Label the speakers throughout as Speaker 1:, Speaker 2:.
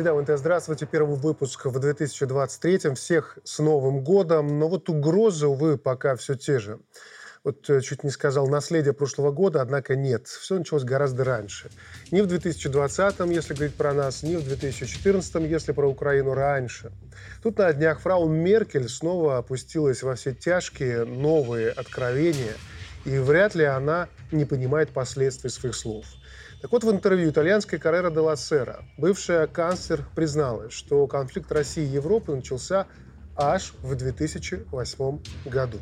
Speaker 1: Среда УНТ, здравствуйте. Первый выпуск в 2023 Всех с Новым годом. Но вот угрозы, увы, пока все те же. Вот э, чуть не сказал наследие прошлого года, однако нет. Все началось гораздо раньше. Не в 2020-м, если говорить про нас, не в 2014-м, если про Украину раньше. Тут на днях фрау Меркель снова опустилась во все тяжкие новые откровения, и вряд ли она не понимает последствий своих слов. Так вот, в интервью итальянской Каррера де ла Сера бывшая канцлер призналась, что конфликт России и Европы начался аж в 2008 году.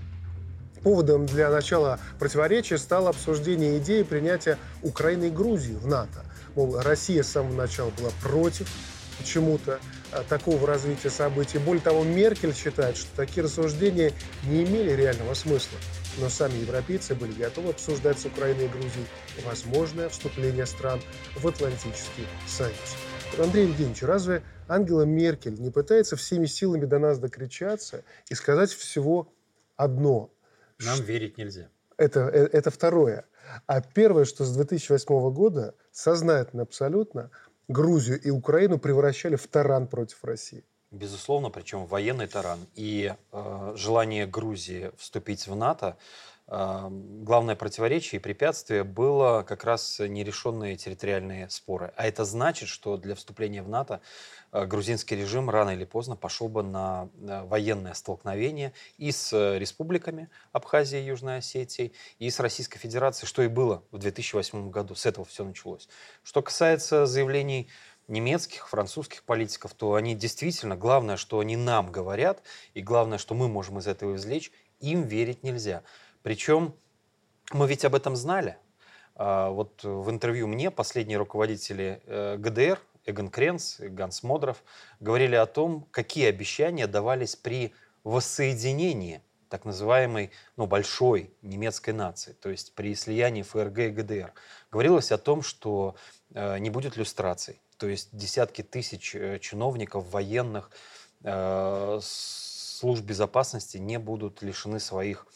Speaker 1: Поводом для начала противоречия стало обсуждение идеи принятия Украины и Грузии в НАТО. Мол, Россия с самого начала была против почему-то а, такого развития событий. Более того, Меркель считает, что такие рассуждения не имели реального смысла. Но сами европейцы были готовы обсуждать с Украиной и Грузией возможное вступление стран в Атлантический союз. Андрей Евгеньевич, разве Ангела Меркель не пытается всеми силами до нас докричаться и сказать всего одно?
Speaker 2: Нам что... верить нельзя.
Speaker 1: Это, это, это второе. А первое, что с 2008 года сознательно абсолютно Грузию и Украину превращали в таран против России.
Speaker 2: Безусловно, причем военный таран. И э, желание Грузии вступить в НАТО, э, главное противоречие и препятствие было как раз нерешенные территориальные споры. А это значит, что для вступления в НАТО э, грузинский режим рано или поздно пошел бы на э, военное столкновение и с республиками Абхазии и Южной Осетии, и с Российской Федерацией, что и было в 2008 году. С этого все началось. Что касается заявлений немецких, французских политиков, то они действительно, главное, что они нам говорят, и главное, что мы можем из этого извлечь, им верить нельзя. Причем мы ведь об этом знали. А, вот в интервью мне последние руководители э, ГДР, Эгон Кренц Ганс Модров, говорили о том, какие обещания давались при воссоединении так называемой ну, большой немецкой нации, то есть при слиянии ФРГ и ГДР. Говорилось о том, что э, не будет люстраций, то есть десятки тысяч э, чиновников, военных, э, служб безопасности не будут лишены своих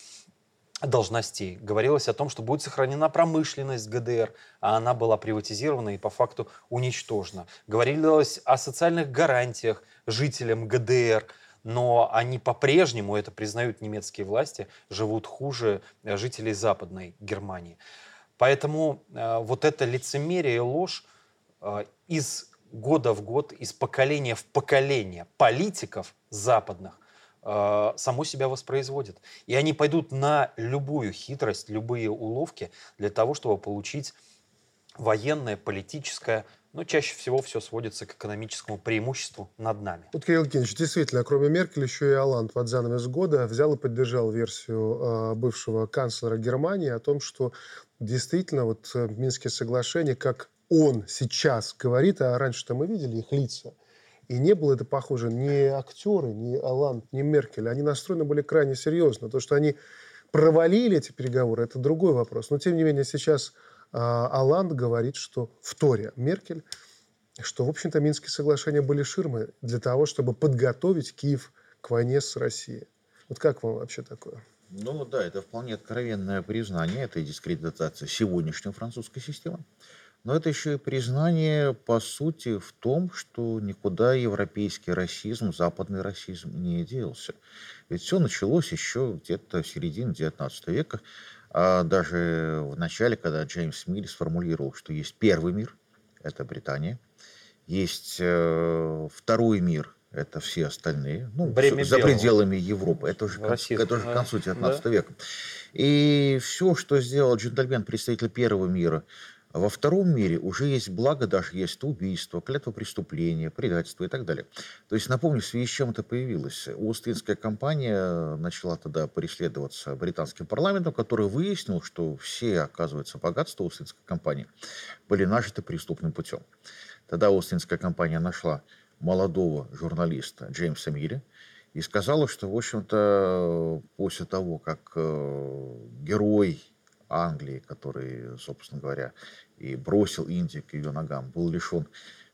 Speaker 2: должностей. Говорилось о том, что будет сохранена промышленность ГДР, а она была приватизирована и по факту уничтожена. Говорилось о социальных гарантиях жителям ГДР, но они по-прежнему, это признают немецкие власти, живут хуже жителей Западной Германии. Поэтому э, вот это лицемерие и ложь э, из года в год, из поколения в поколение политиков западных э, само себя воспроизводит. И они пойдут на любую хитрость, любые уловки для того, чтобы получить военное, политическое, но чаще всего все сводится к экономическому преимуществу над нами.
Speaker 1: Вот, Кирилл Евгеньевич, действительно, кроме Меркель, еще и Аланд под занавес года взял и поддержал версию э, бывшего канцлера Германии о том, что действительно вот э, Минские соглашения как он сейчас говорит, а раньше-то мы видели их лица, и не было это похоже ни актеры, ни Алан, ни Меркель. Они настроены были крайне серьезно. То, что они провалили эти переговоры, это другой вопрос. Но, тем не менее, сейчас э, Аланд говорит, что вторя Меркель, что, в общем-то, Минские соглашения были ширмой для того, чтобы подготовить Киев к войне с Россией. Вот как вам вообще такое?
Speaker 3: Ну да, это вполне откровенное признание этой дискредитации сегодняшней французской системы. Но это еще и признание, по сути, в том, что никуда европейский расизм, западный расизм не делся. Ведь все началось еще где-то в середине XIX века, а даже в начале, когда Джеймс Милли сформулировал, что есть первый мир, это Британия, есть э, второй мир, это все остальные, ну, Бремя за белого. пределами Европы. Это уже, это уже к концу XIX да. века. И все, что сделал джентльмен, представитель первого мира, во втором мире уже есть благо, даже есть убийство, клятва преступления, предательство и так далее. То есть, напомню, в связи с чем это появилось. Остинская компания начала тогда преследоваться британским парламентом, который выяснил, что все, оказывается, богатства Остинской компании были нажиты преступным путем. Тогда Остинская компания нашла молодого журналиста Джеймса Мири и сказала, что, в общем-то, после того, как э, герой Англии, который, собственно говоря, и бросил Индию к ее ногам, был лишен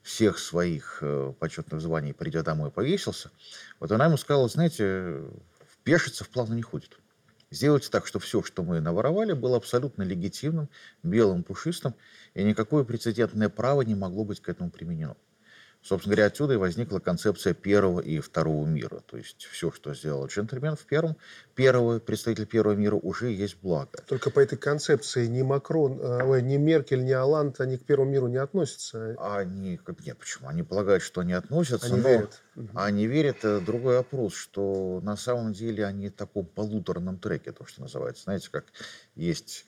Speaker 3: всех своих э, почетных званий, придя домой, повесился, вот она ему сказала, знаете, пешиться в плавно не ходит. Сделайте так, чтобы все, что мы наворовали, было абсолютно легитимным, белым, пушистым, и никакое прецедентное право не могло быть к этому применено. Собственно говоря, отсюда и возникла концепция первого и второго мира. То есть все, что сделал джентльмен в первом, первый представитель первого мира уже есть благо.
Speaker 1: Только по этой концепции ни Макрон, э, ой, ни Меркель, ни Оланд, они к первому миру не относятся.
Speaker 3: Они, нет, почему? Они полагают, что они относятся,
Speaker 1: они
Speaker 3: но
Speaker 1: верят.
Speaker 3: они верят. э, Другой вопрос, что на самом деле они в таком полуторном треке, то, что называется. Знаете, как есть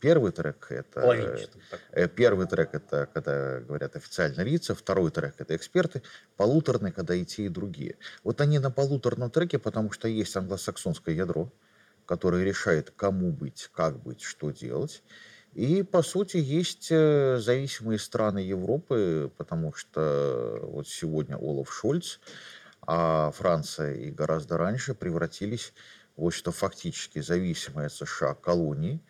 Speaker 3: первый трек, это. Э, Первый трек – это когда говорят официально лица, второй трек – это эксперты, полуторный, когда и те, и другие. Вот они на полуторном треке, потому что есть англосаксонское ядро, которое решает, кому быть, как быть, что делать. И, по сути, есть э, зависимые страны Европы, потому что вот сегодня Олаф Шольц, а Франция и гораздо раньше превратились вот что фактически зависимые от США колонии,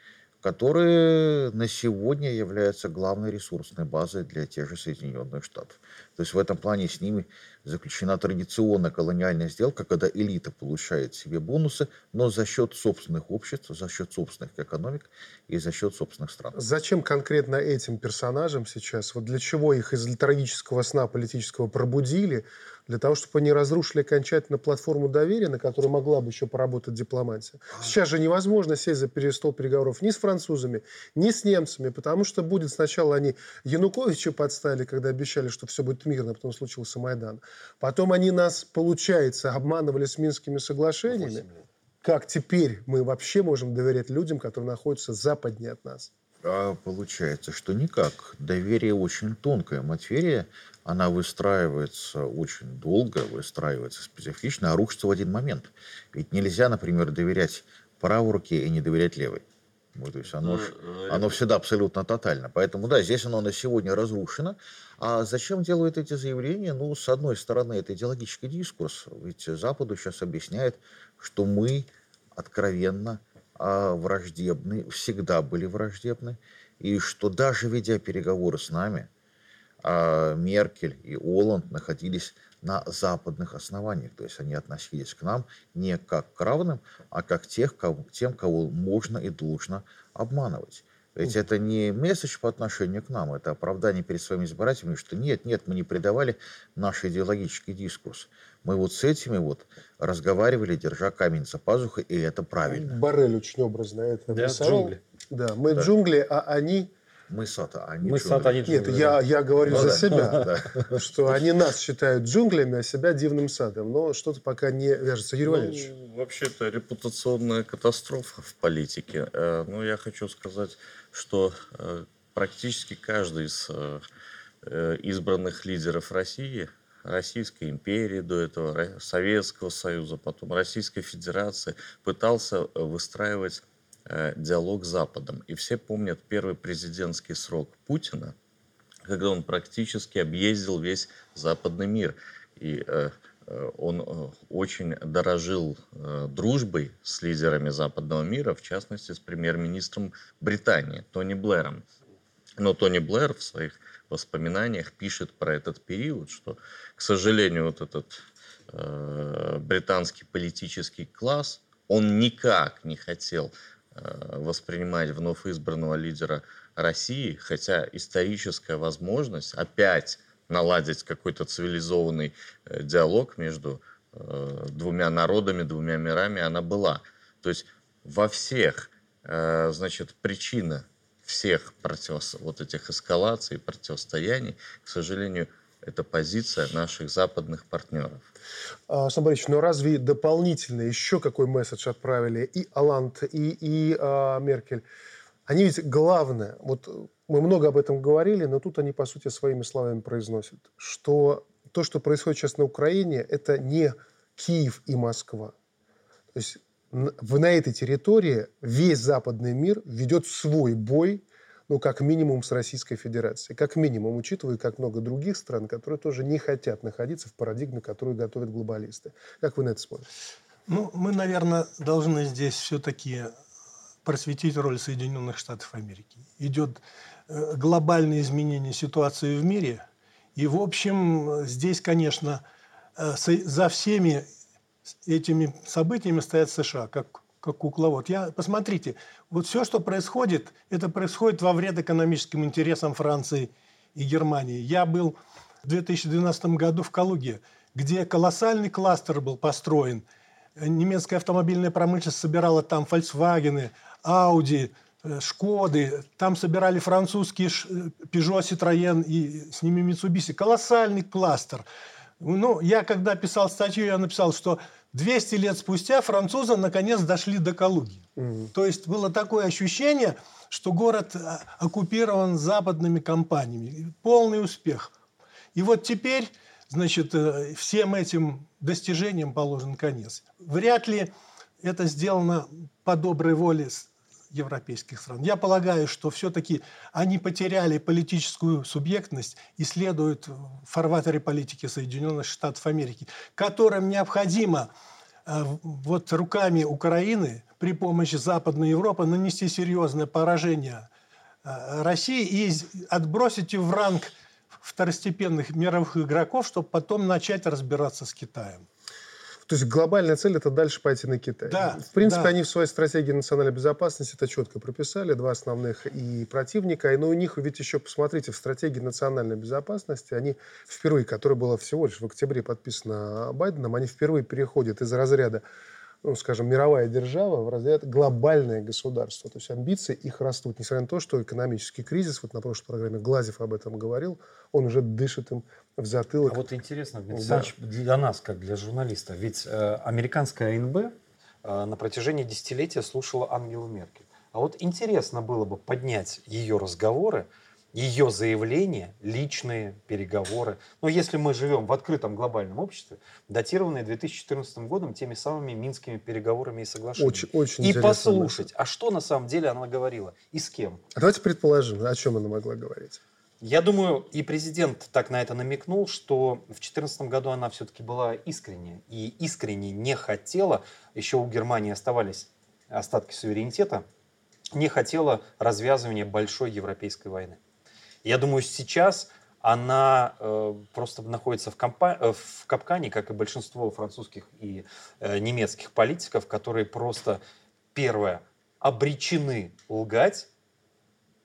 Speaker 3: которые на сегодня являются главной ресурсной базой для тех же Соединенных Штатов. То есть в этом плане с ними заключена традиционная колониальная сделка, когда элита получает себе бонусы, но за счет собственных обществ, за счет собственных экономик и за счет собственных стран.
Speaker 1: Зачем конкретно этим персонажам сейчас? Вот для чего их из трагического сна политического пробудили? Для того, чтобы они разрушили окончательно платформу доверия, на которой могла бы еще поработать дипломатия. Сейчас же невозможно сесть за пере- стол переговоров ни с французами, ни с немцами, потому что будет сначала они Януковича подставили, когда обещали, что все будет мирно, потом случился Майдан. Потом они нас, получается, обманывали с Минскими соглашениями. Как теперь мы вообще можем доверять людям, которые находятся западнее от нас?
Speaker 3: А получается, что никак. Доверие очень тонкая материя, она выстраивается очень долго, выстраивается специфично, а рушится в один момент. Ведь нельзя, например, доверять правой руке и не доверять левой. Ну, то есть оно, ж- оно всегда абсолютно тотально. Поэтому, да, здесь оно на сегодня разрушено. А зачем делают эти заявления? Ну, с одной стороны, это идеологический дискурс. Ведь Западу сейчас объясняет, что мы откровенно враждебны, всегда были враждебны, и что даже ведя переговоры с нами, а, Меркель и Оланд находились на западных основаниях. То есть они относились к нам не как к равным, а как тех, кого, тем, кого можно и должно обманывать. Ведь это не месседж по отношению к нам, это оправдание перед своими избирателями, что нет, нет, мы не предавали наш идеологический дискурс. Мы вот с этими вот разговаривали, держа камень за пазухой, и это правильно.
Speaker 1: Барель очень образно это
Speaker 2: Да,
Speaker 1: рисовал.
Speaker 2: джунгли.
Speaker 1: Да, мы
Speaker 3: Да.
Speaker 1: джунгли, а они...
Speaker 3: Мы сата, а не
Speaker 2: Мы
Speaker 3: джунгли.
Speaker 2: сад, они
Speaker 1: Нет,
Speaker 2: джунгли.
Speaker 1: я, я говорю
Speaker 3: Ну
Speaker 1: за
Speaker 3: да,
Speaker 1: себя,
Speaker 3: да.
Speaker 1: что они нас считают джунглями, а себя дивным садом. Но что-то пока не вяжется. Юрий Валерьевич.
Speaker 4: Ну, вообще, это репутационная катастрофа в политике. Э, Ну, я хочу сказать, что э, практически каждый из э, избранных лидеров России, Российской империи до этого, Советского Союза, потом Российской Федерации, пытался выстраивать диалог с Западом. И все помнят первый президентский срок Путина, когда он практически объездил весь западный мир. И э, э, он э, очень дорожил э, дружбой с лидерами западного мира, в частности, с премьер-министром Британии Тони Блэром. Но Тони Блэр в своих воспоминаниях пишет про этот период, что, к сожалению, вот этот э, британский политический класс, он никак не хотел э, воспринимать вновь избранного лидера России, хотя историческая возможность опять наладить какой-то цивилизованный э, диалог между э, двумя народами, двумя мирами, она была. То есть во всех, э, значит, причина всех противос- вот этих эскалаций, противостояний, к сожалению, это позиция наших западных партнеров.
Speaker 1: А, Александр Борисович, но разве дополнительно еще какой месседж отправили и Оланд, и, и а, Меркель? Они ведь главное, вот мы много об этом говорили, но тут они, по сути, своими словами произносят, что то, что происходит сейчас на Украине, это не Киев и Москва. То есть на этой территории весь западный мир ведет свой бой, ну, как минимум, с Российской Федерацией. Как минимум, учитывая, как много других стран, которые тоже не хотят находиться в парадигме, которую готовят глобалисты. Как вы на это смотрите?
Speaker 5: Ну, мы, наверное, должны здесь все-таки просветить роль Соединенных Штатов Америки. Идет э, глобальное изменение ситуации в мире. И, в общем, здесь, конечно, э, за всеми этими событиями стоят США, как, как кукловод. Я, посмотрите, вот все, что происходит, это происходит во вред экономическим интересам Франции и Германии. Я был в 2012 году в Калуге, где колоссальный кластер был построен. Немецкая автомобильная промышленность собирала там Volkswagen, Audi, э, Шкоды, там собирали французские Peugeot, Citroën и с ними Mitsubishi. Колоссальный кластер. Ну, я когда писал статью, я написал, что 200 лет спустя французы наконец дошли до Калуги. Mm. То есть было такое ощущение, что город а, оккупирован западными компаниями. Полный успех. И вот теперь, значит, э, всем этим достижениям положен конец. Вряд ли это сделано по доброй воле европейских стран. Я полагаю, что все-таки они потеряли политическую субъектность и следуют в фарватере политики Соединенных Штатов Америки, которым необходимо э, вот руками Украины при помощи Западной Европы нанести серьезное поражение э, России и отбросить ее в ранг второстепенных мировых игроков, чтобы потом начать разбираться с Китаем.
Speaker 1: То есть глобальная цель – это дальше пойти на Китай.
Speaker 5: Да,
Speaker 1: в принципе,
Speaker 5: да.
Speaker 1: они в своей стратегии национальной безопасности это четко прописали, два основных и противника. Но у них, ведь еще, посмотрите, в стратегии национальной безопасности, они впервые, которая была всего лишь в октябре подписана Байденом, они впервые переходят из разряда ну, скажем, мировая держава в разряд глобальное государство. То есть амбиции их растут, несмотря на то, что экономический кризис, вот на прошлой программе Глазев об этом говорил, он уже дышит им в затылок.
Speaker 2: А вот интересно, Дмитрий да. для нас, как для журналиста, ведь э, американская АНБ э, на протяжении десятилетия слушала Ангелу Меркель. А вот интересно было бы поднять ее разговоры ее заявления, личные переговоры. Но если мы живем в открытом глобальном обществе, датированные 2014 годом теми самыми минскими переговорами и соглашениями.
Speaker 1: Очень, очень
Speaker 2: и послушать, а что на самом деле она говорила и с кем.
Speaker 1: А давайте предположим, о чем она могла говорить.
Speaker 2: Я думаю, и президент так на это намекнул, что в 2014 году она все-таки была искренне. И искренне не хотела, еще у Германии оставались остатки суверенитета, не хотела развязывания большой европейской войны. Я думаю, сейчас она э, просто находится в, компа- э, в капкане, как и большинство французских и э, немецких политиков, которые просто, первое, обречены лгать,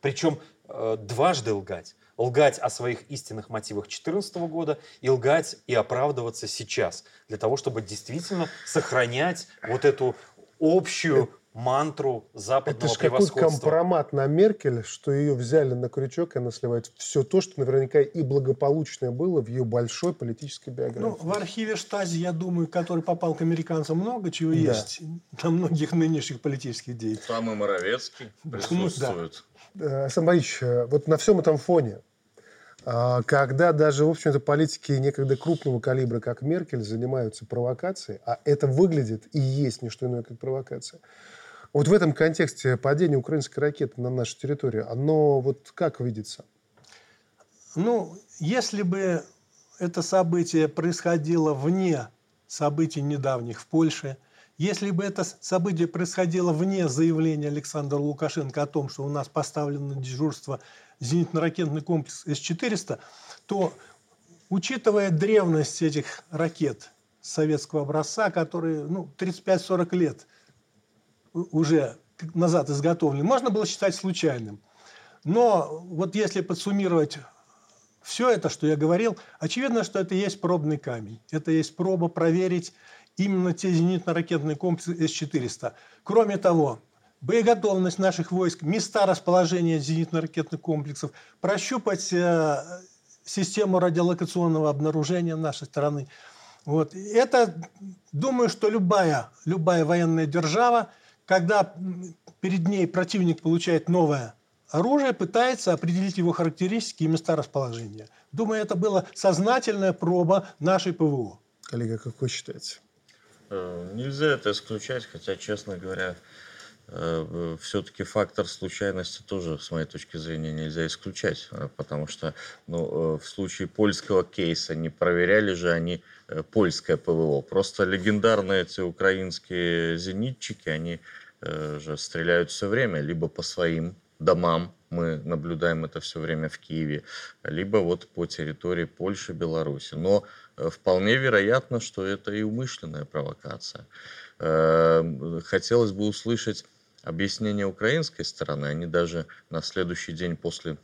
Speaker 2: причем э, дважды лгать. Лгать о своих истинных мотивах 2014 года и лгать и оправдываться сейчас, для того, чтобы действительно сохранять вот эту общую мантру западного
Speaker 1: Это же какой компромат на Меркель, что ее взяли на крючок, и она сливает все то, что наверняка и благополучное было в ее большой политической биографии. Ну,
Speaker 5: в архиве Штази, я думаю, который попал к американцам, много чего да. есть на многих нынешних политических деятелей.
Speaker 4: И Моровецкий присутствует.
Speaker 1: Да. Александр Борисович, э, вот на всем этом фоне, а, когда даже, в общем-то, политики некогда крупного калибра, как Меркель, занимаются провокацией, а это выглядит и есть не что иное, как провокация, вот в этом контексте падение украинской ракеты на нашу территорию, оно вот как видится?
Speaker 5: Ну, если бы это событие происходило вне событий недавних в Польше, если бы это событие происходило вне заявления Александра Лукашенко о том, что у нас поставлено дежурство зенитно-ракетный комплекс С-400, то, учитывая древность этих ракет советского образца, которые ну, 35-40 лет уже назад изготовлены, можно было считать случайным. Но вот если подсуммировать все это, что я говорил, очевидно, что это есть пробный камень. Это есть проба проверить именно те зенитно-ракетные комплексы С-400. Кроме того, боеготовность наших войск, места расположения зенитно-ракетных комплексов, прощупать э, систему радиолокационного обнаружения нашей страны. Вот. Это, думаю, что любая, любая военная держава – когда перед ней противник получает новое оружие, пытается определить его характеристики и места расположения. Думаю, это была сознательная проба нашей ПВО.
Speaker 1: Коллега, как вы считаете?
Speaker 4: Э, нельзя это исключать, хотя, честно говоря, все-таки фактор случайности тоже, с моей точки зрения, нельзя исключать, э, потому что ну, в случае польского кейса не проверяли же они польское ПВО. Просто легендарные эти украинские зенитчики, они э, же стреляют все время, либо по своим домам, мы наблюдаем это все время в Киеве, либо вот по территории Польши, Беларуси. Но э, вполне вероятно, что это и умышленная провокация. Э, хотелось бы услышать объяснение украинской стороны. Они даже на следующий день после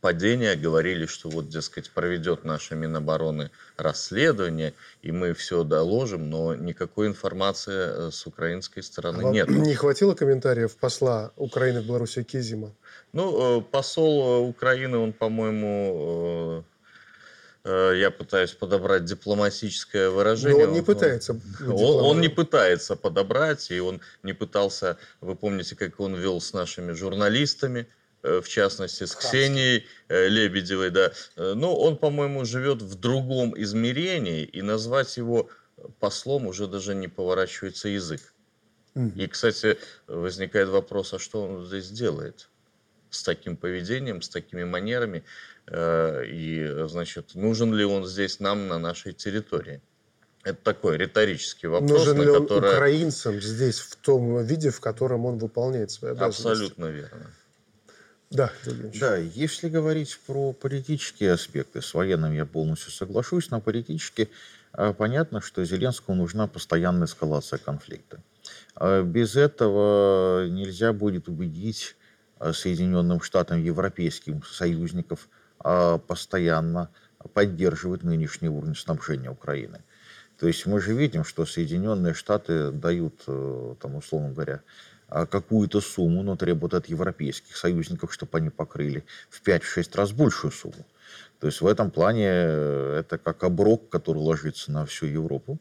Speaker 4: падения, говорили, что вот, дескать, проведет наша Минобороны расследование, и мы все доложим, но никакой информации э, с украинской стороны
Speaker 1: Вам
Speaker 4: нет.
Speaker 1: Не хватило комментариев посла Украины в Беларуси Кизима?
Speaker 4: Ну, э, посол Украины, он, по-моему, э, я пытаюсь подобрать дипломатическое выражение.
Speaker 1: Но он не пытается.
Speaker 4: Он, он не пытается подобрать, и он не пытался, вы помните, как он вел с нашими журналистами, Э, в частности, с Ксенией э, Лебедевой, да. Э, но он, по-моему, живет в другом измерении, и назвать его послом уже даже не поворачивается язык. И, кстати, возникает вопрос, а что он здесь делает? С таким поведением, с такими манерами, и, значит, нужен ли он здесь нам на нашей территории? Это такой риторический вопрос,
Speaker 1: Нужен
Speaker 4: на
Speaker 1: ли он
Speaker 4: который...
Speaker 1: украинцам здесь в том виде, в котором он выполняет свои обязанности?
Speaker 4: Абсолютно верно.
Speaker 1: Да,
Speaker 3: Да, если говорить про политические аспекты, с военным я полностью соглашусь, но политически а, понятно, что Зеленскому нужна постоянная эскалация конфликта. А без этого нельзя будет убедить а, Соединенным Штатам, европейским союзников постоянно поддерживать нынешний уровень снабжения Украины. То есть мы же видим, что Соединенные Штаты дают, э, там, условно говоря, а, какую-то сумму, но требуют от европейских союзников, чтобы они покрыли в 5-6 раз большую сумму. То есть в этом плане э, это как оброк, который ложится на всю Европу.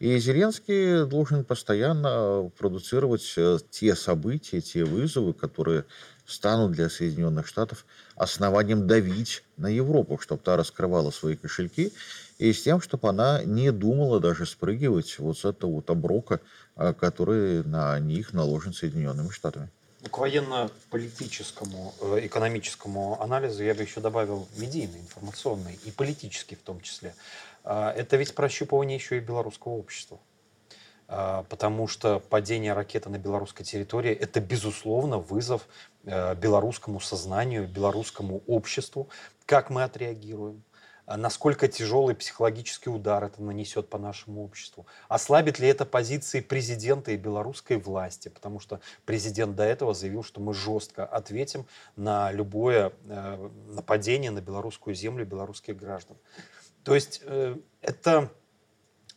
Speaker 3: И Зеленский должен постоянно продуцировать э, те события, те вызовы, которые станут для Соединенных Штатов основанием давить на Европу, чтобы та раскрывала свои кошельки, и с тем, чтобы она не думала даже спрыгивать вот с этого вот оброка, а, который на них наложен Соединенными Штатами.
Speaker 2: К военно-политическому, э, экономическому анализу я бы еще добавил медийный, информационный и политический в том числе. А, это ведь прощупывание еще и белорусского общества. А, потому что падение ракеты на белорусской территории – это, безусловно, вызов белорусскому сознанию, белорусскому обществу. Как мы отреагируем? А насколько тяжелый психологический удар это нанесет по нашему обществу. Ослабит ли это позиции президента и белорусской власти, потому что президент до этого заявил, что мы жестко ответим на любое э, нападение на белорусскую землю белорусских граждан. То есть э, это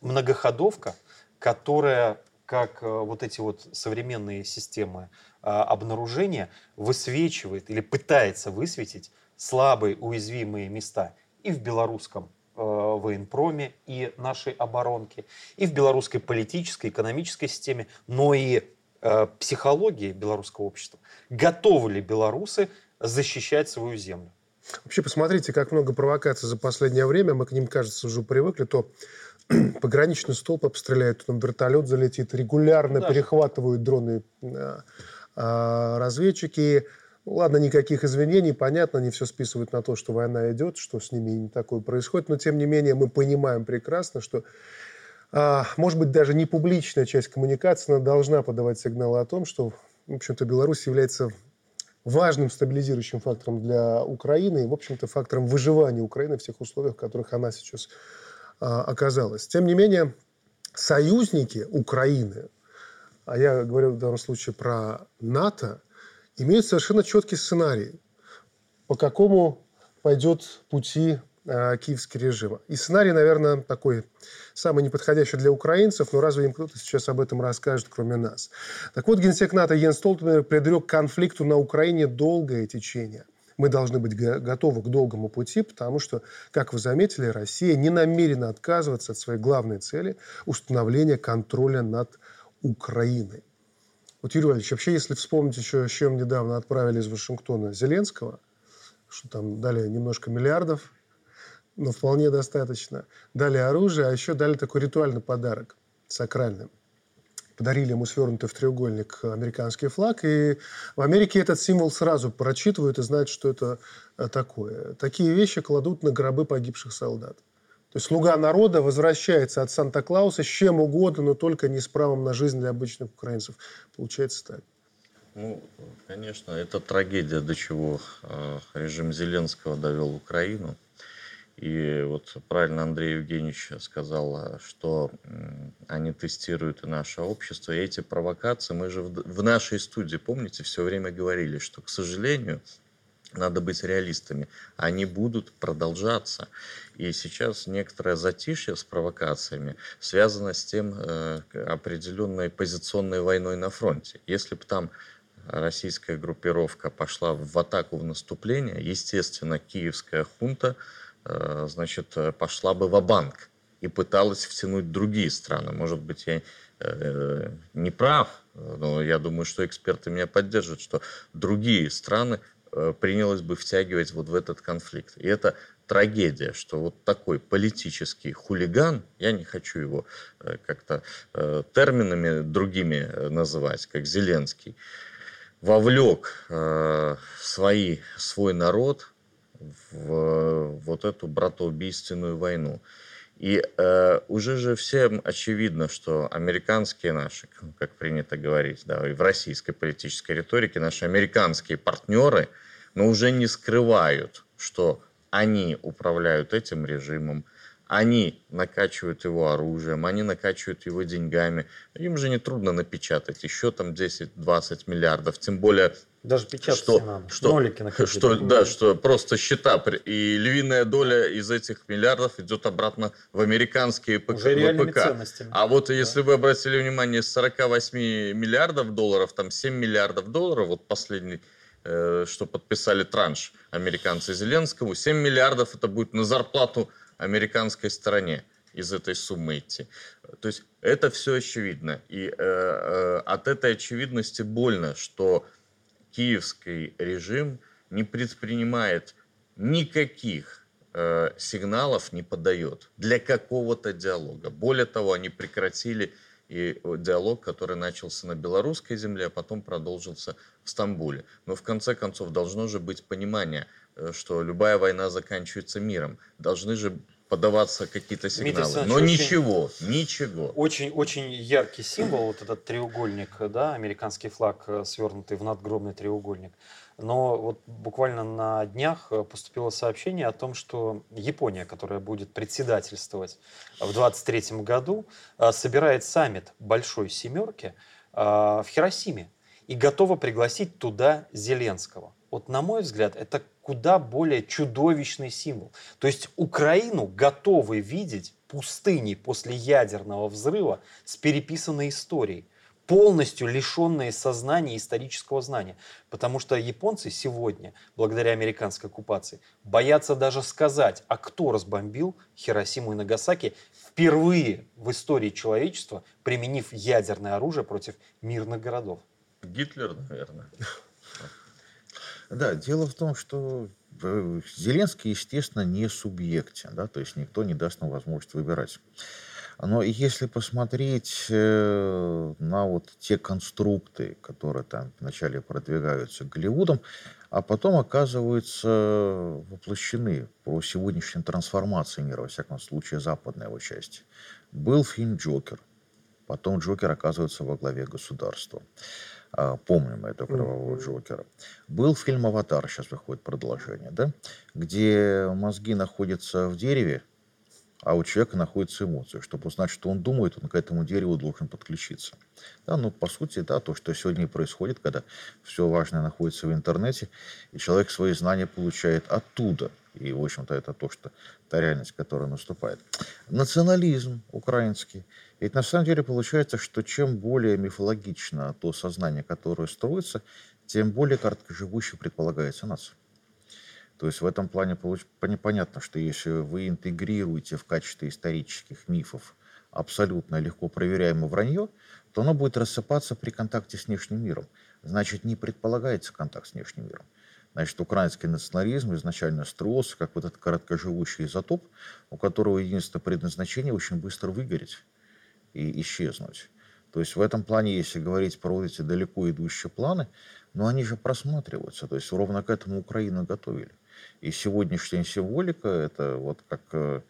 Speaker 2: многоходовка, которая, как э, вот эти вот современные системы обнаружения, высвечивает или пытается высветить слабые, уязвимые места – и в белорусском э, военпроме и нашей оборонке, и в белорусской политической, экономической системе, но и э, психологии белорусского общества. Готовы ли белорусы защищать свою землю?
Speaker 1: Вообще, посмотрите, как много провокаций за последнее время. Мы к ним, кажется, уже привыкли. То пограничный столб обстреляют, то вертолет залетит. Регулярно да. перехватывают дроны э, разведчики. Ну, ладно, никаких извинений, понятно, они все списывают на то, что война идет, что с ними не такое происходит, но тем не менее мы понимаем прекрасно, что, а, может быть, даже не публичная часть коммуникации, она должна подавать сигналы о том, что, в общем-то, Беларусь является важным стабилизирующим фактором для Украины и, в общем-то, фактором выживания Украины в тех условиях, в которых она сейчас а, оказалась. Тем не менее, союзники Украины, а я говорю в данном случае про НАТО, имеют совершенно четкий сценарий, по какому пойдет пути э, киевский режим. И сценарий, наверное, такой самый неподходящий для украинцев, но разве им кто-то сейчас об этом расскажет, кроме нас? Так вот, генсек НАТО Йен Столтенберг предрек конфликту на Украине долгое течение. Мы должны быть готовы к долгому пути, потому что, как вы заметили, Россия не намерена отказываться от своей главной цели – установления контроля над Украиной. Вот, Юрий Валерьевич, вообще, если вспомнить еще, с чем недавно отправили из Вашингтона Зеленского, что там дали немножко миллиардов, но вполне достаточно. Дали оружие, а еще дали такой ритуальный подарок, сакральный. Подарили ему свернутый в треугольник американский флаг, и в Америке этот символ сразу прочитывают и знают, что это э, такое. Такие вещи кладут на гробы погибших солдат. То есть слуга народа возвращается от Санта-Клауса с чем угодно, но только не с правом на жизнь для обычных украинцев. Получается так.
Speaker 4: Ну, конечно, это трагедия, до чего э, режим Зеленского довел Украину. И вот правильно Андрей Евгеньевич сказал, что они тестируют и наше общество. И эти провокации, мы же в нашей студии, помните, все время говорили, что, к сожалению, надо быть реалистами. Они будут продолжаться. И сейчас некоторое затишье с провокациями связано с тем э, определенной позиционной войной на фронте. Если бы там российская группировка пошла в атаку, в наступление, естественно, киевская хунта э, значит, пошла бы в банк и пыталась втянуть другие страны. Может быть, я э, не прав, но я думаю, что эксперты меня поддержат, что другие страны Э, принялось бы втягивать вот в этот конфликт. И это трагедия, что вот такой политический хулиган, я не хочу его э, как-то э, терминами другими называть, как Зеленский, вовлек свои, свой народ в вот эту братоубийственную войну. И э, уже же всем очевидно, что американские наши, как принято говорить, да, и в российской политической риторике, наши американские партнеры – но уже не скрывают, что они управляют этим режимом, они накачивают его оружием, они накачивают его деньгами. Им же не трудно напечатать еще там 10-20 миллиардов, тем более
Speaker 2: даже печатать что, не надо.
Speaker 4: Что, Нолики что, да, что просто счета. И львиная доля из этих миллиардов идет обратно в американские ПК, Уже ВПК. А вот да. если вы обратили внимание, с 48 миллиардов долларов, там 7 миллиардов долларов, вот последний Э, что подписали транш американцы Зеленскому. 7 миллиардов это будет на зарплату американской стороне из этой суммы идти. То есть это все очевидно. И э, э, от этой очевидности больно, что киевский режим не предпринимает никаких э, сигналов, не подает для какого-то диалога. Более того, они прекратили и диалог, который начался на белорусской земле, а потом продолжился в Стамбуле. Но в конце концов должно же быть понимание, э, что любая война заканчивается миром. Должны же подаваться какие-то сигналы. Но очень, ничего, ничего.
Speaker 2: Очень, очень яркий символ, вот этот треугольник, да, американский флаг, э, свернутый в надгробный треугольник. Но вот буквально на днях э, поступило сообщение о том, что Япония, которая будет председательствовать в 2023 году, собирает саммит Большой Семерки в Хиросиме и готова пригласить туда Зеленского. Вот на мой взгляд, это куда более чудовищный символ. То есть Украину готовы видеть пустыней после ядерного взрыва с переписанной историей, полностью лишенные сознания и исторического знания. Потому что японцы сегодня, благодаря американской оккупации, боятся даже сказать, а кто разбомбил Хиросиму и Нагасаки впервые в истории человечества, применив ядерное оружие против мирных городов.
Speaker 4: Гитлер, наверное.
Speaker 3: Да, дело в том, что э, Зеленский, естественно, не субъектен, да, то есть никто не даст нам возможность выбирать. Но если посмотреть э, на вот те конструкты, которые там вначале продвигаются Голливудом, а потом оказываются воплощены по сегодняшней трансформации мира, во всяком случае, западной его части. Был фильм «Джокер», потом Джокер оказывается во главе государства. А, помним это кровавого Джокера. Был фильм «Аватар», сейчас выходит продолжение, да, где мозги находятся в дереве, а у человека находятся эмоции. Чтобы узнать, что он думает, он к этому дереву должен подключиться. Да, ну, по сути, да, то, что сегодня происходит, когда все важное находится в интернете, и человек свои знания получает оттуда. И, в общем-то, это то, что та реальность, которая наступает. Национализм украинский – ведь на самом деле получается, что чем более мифологично то сознание, которое строится, тем более короткоживущей предполагается нация. То есть в этом плане понятно, что если вы интегрируете в качестве исторических мифов абсолютно легко проверяемое вранье, то оно будет рассыпаться при контакте с внешним миром. Значит, не предполагается контакт с внешним миром. Значит, украинский национализм изначально строился как вот этот короткоживущий изотоп, у которого единственное предназначение очень быстро выгореть и исчезнуть. То есть в этом плане, если говорить про эти далеко идущие планы, но они же просматриваются. То есть ровно к этому Украину готовили. И сегодняшняя символика, это вот как э,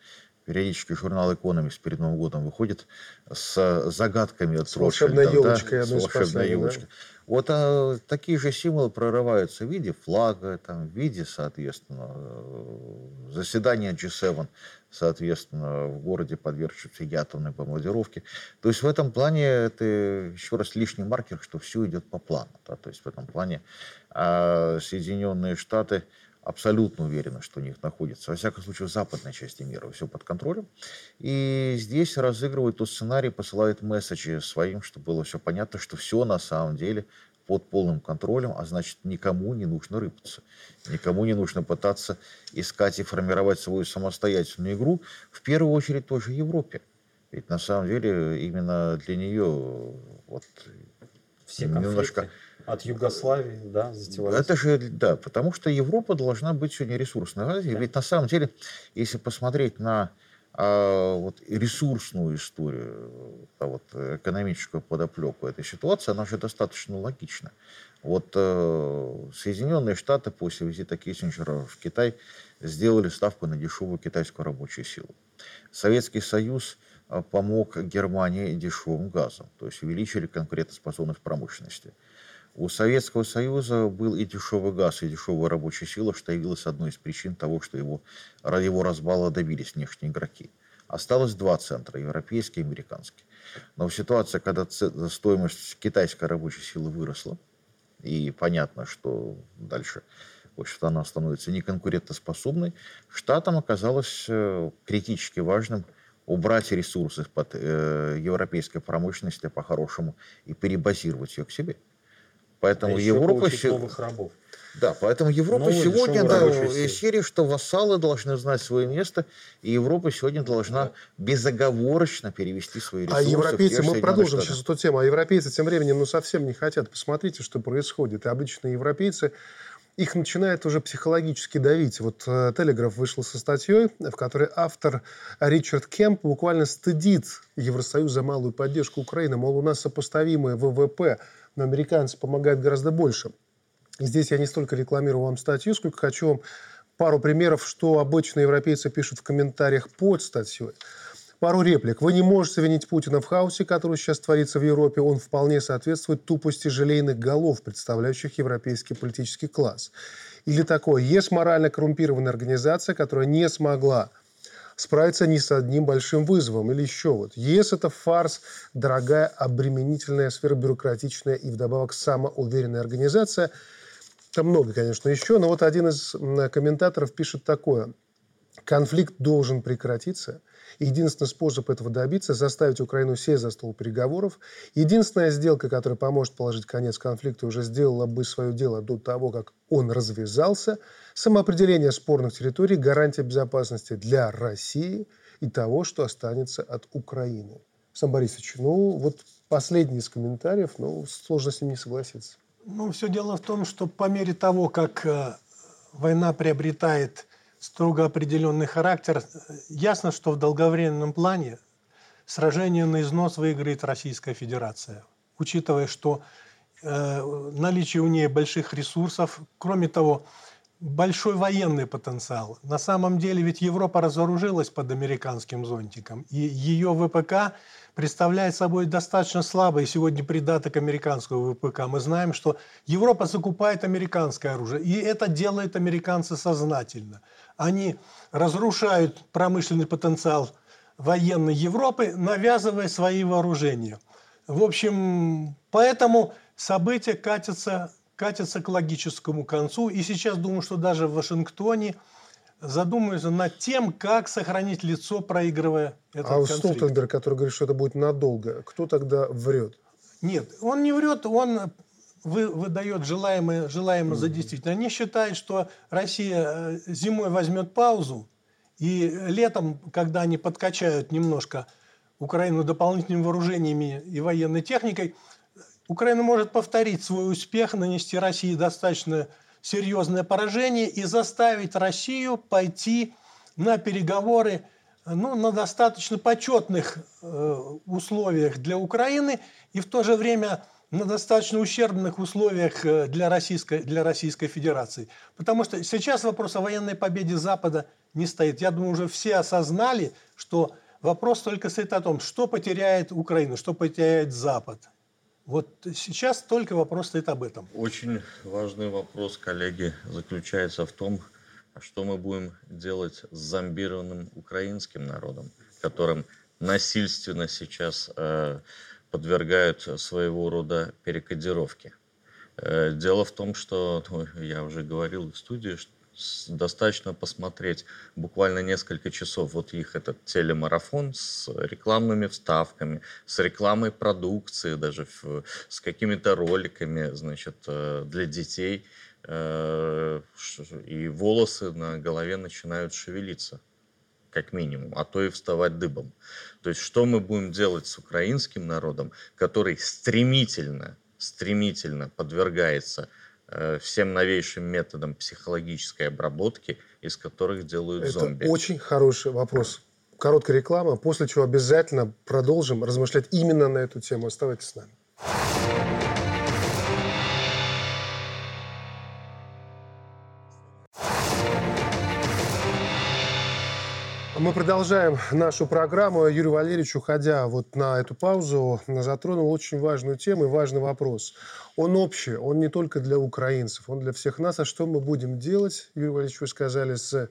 Speaker 3: периодически журнал «Экономикс» перед Новым годом выходит с загадками от
Speaker 1: волшебной елочкой.
Speaker 3: Да, с волшебной елочкой. Да? Вот а, такие же символы прорываются в виде флага, там, в виде, соответственно, э, заседания G7, соответственно, в городе подвергшемся атомной бомбардировке. То есть в этом плане это еще раз лишний маркер, что все идет по плану. Да? То есть в этом плане а Соединенные Штаты абсолютно уверены, что у них находится, во всяком случае, в западной части мира все под контролем. И здесь разыгрывают тот сценарий, посылают месседжи своим, чтобы было все понятно, что все на самом деле под полным контролем, а значит, никому не нужно рыпаться. Никому не нужно пытаться искать и формировать свою самостоятельную игру, в первую очередь тоже Европе. Ведь на самом деле именно для нее вот
Speaker 2: все немножко от Югославии, да,
Speaker 3: затевались. Это же, да, потому что Европа должна быть сегодня ресурсной. Да. Ведь на самом деле, если посмотреть на а, вот, ресурсную историю, а вот, экономическую подоплеку этой ситуации, она же достаточно логична. Вот э, Соединенные Штаты после визита Киссинджера в Китай сделали ставку на дешевую китайскую рабочую силу. Советский Союз э, помог Германии дешевым газом, то есть увеличили конкурентоспособность промышленности. У Советского Союза был и дешевый газ, и дешевая рабочая сила, что явилось одной из причин того, что его, его разбала добились внешние игроки. Осталось два центра, европейский и американский. Но в ситуации, когда стоимость китайской рабочей силы выросла, и понятно, что дальше в общем-то, она становится неконкурентоспособной, штатам оказалось э, критически важным убрать ресурсы под э, европейской промышленности по-хорошему и перебазировать ее к себе. Поэтому а Европа...
Speaker 2: новых рабов.
Speaker 3: Да, поэтому Европа Новую сегодня, да, серии, что вассалы должны знать свое место, и Европа сегодня должна да. безоговорочно перевести свои
Speaker 1: ресурсы. А европейцы, мы продолжим Штаты. сейчас эту тему, а европейцы тем временем ну, совсем не хотят. Посмотрите, что происходит. И обычные европейцы, их начинает уже психологически давить. Вот Телеграф вышел со статьей, в которой автор Ричард Кемп буквально стыдит Евросоюз за малую поддержку Украины. Мол, у нас сопоставимые ВВП но американцы помогают гораздо больше. И здесь я не столько рекламирую вам статью, сколько хочу вам пару примеров, что обычно европейцы пишут в комментариях под статьей. Пару реплик. Вы не можете винить Путина в хаосе, который сейчас творится в Европе. Он вполне соответствует тупости желейных голов, представляющих европейский политический класс. Или такое. Есть морально коррумпированная организация, которая не смогла справиться ни с одним большим вызовом. Или еще вот. ЕС – это фарс, дорогая, обременительная, сверхбюрократичная и вдобавок самоуверенная организация. Там много, конечно, еще. Но вот один из комментаторов пишет такое. Конфликт должен прекратиться – Единственный способ этого добиться – заставить Украину сесть за стол переговоров. Единственная сделка, которая поможет положить конец конфликту, уже сделала бы свое дело до того, как он развязался. Самоопределение спорных территорий – гарантия безопасности для России и того, что останется от Украины. Сам Борисович, ну вот последний из комментариев, ну сложно с ним не согласиться.
Speaker 5: Ну, все дело в том, что по мере того, как э, война приобретает строго определенный характер. Ясно, что в долговременном плане сражение на износ выиграет Российская Федерация, учитывая, что э, наличие у нее больших ресурсов, кроме того, большой военный потенциал. На самом деле ведь Европа разоружилась под американским зонтиком, и ее ВПК представляет собой достаточно слабый сегодня придаток американского ВПК. Мы знаем, что Европа закупает американское оружие, и это делают американцы сознательно. Они разрушают промышленный потенциал военной Европы, навязывая свои вооружения. В общем, поэтому события катятся, катятся к логическому концу. И сейчас думаю, что даже в Вашингтоне – задумываются над тем, как сохранить лицо, проигрывая этот
Speaker 1: а
Speaker 5: конфликт.
Speaker 1: А Столтенберг, который говорит, что это будет надолго, кто тогда врет?
Speaker 5: Нет, он не врет, он вы, выдает желаемое, желаемое mm-hmm. за действительное. Они считают, что Россия э, зимой возьмет паузу, и летом, когда они подкачают немножко Украину дополнительными вооружениями и военной техникой, Украина может повторить свой успех, нанести России достаточно серьезное поражение и заставить Россию пойти на переговоры ну, на достаточно почетных э, условиях для Украины и в то же время на достаточно ущербных условиях э, для Российской, для Российской Федерации. Потому что сейчас вопрос о военной победе Запада не стоит. Я думаю, уже все осознали, что вопрос только стоит о том, что потеряет Украина, что потеряет Запад. Вот сейчас только вопрос стоит об этом.
Speaker 4: Очень важный вопрос, коллеги, заключается в том, что мы будем делать с зомбированным украинским народом, которым насильственно сейчас э, подвергают своего рода перекодировке. Э, дело в том, что, ну, я уже говорил в студии, что достаточно посмотреть буквально несколько часов вот их этот телемарафон с рекламными вставками, с рекламой продукции, даже в, с какими-то роликами, значит, э, для детей, э, и волосы на голове начинают шевелиться как минимум, а то и вставать дыбом. То есть что мы будем делать с украинским народом, который стремительно, стремительно подвергается всем новейшим методам психологической обработки, из которых делают
Speaker 1: Это
Speaker 4: зомби?
Speaker 1: очень хороший вопрос. Короткая реклама, после чего обязательно продолжим размышлять именно на эту тему. Оставайтесь с нами. Мы продолжаем нашу программу. Юрий Валерьевич, уходя вот на эту паузу, затронул очень важную тему и важный вопрос. Он общий, он не только для украинцев, он для всех нас. А что мы будем делать, Юрий Валерьевич, вы сказали, с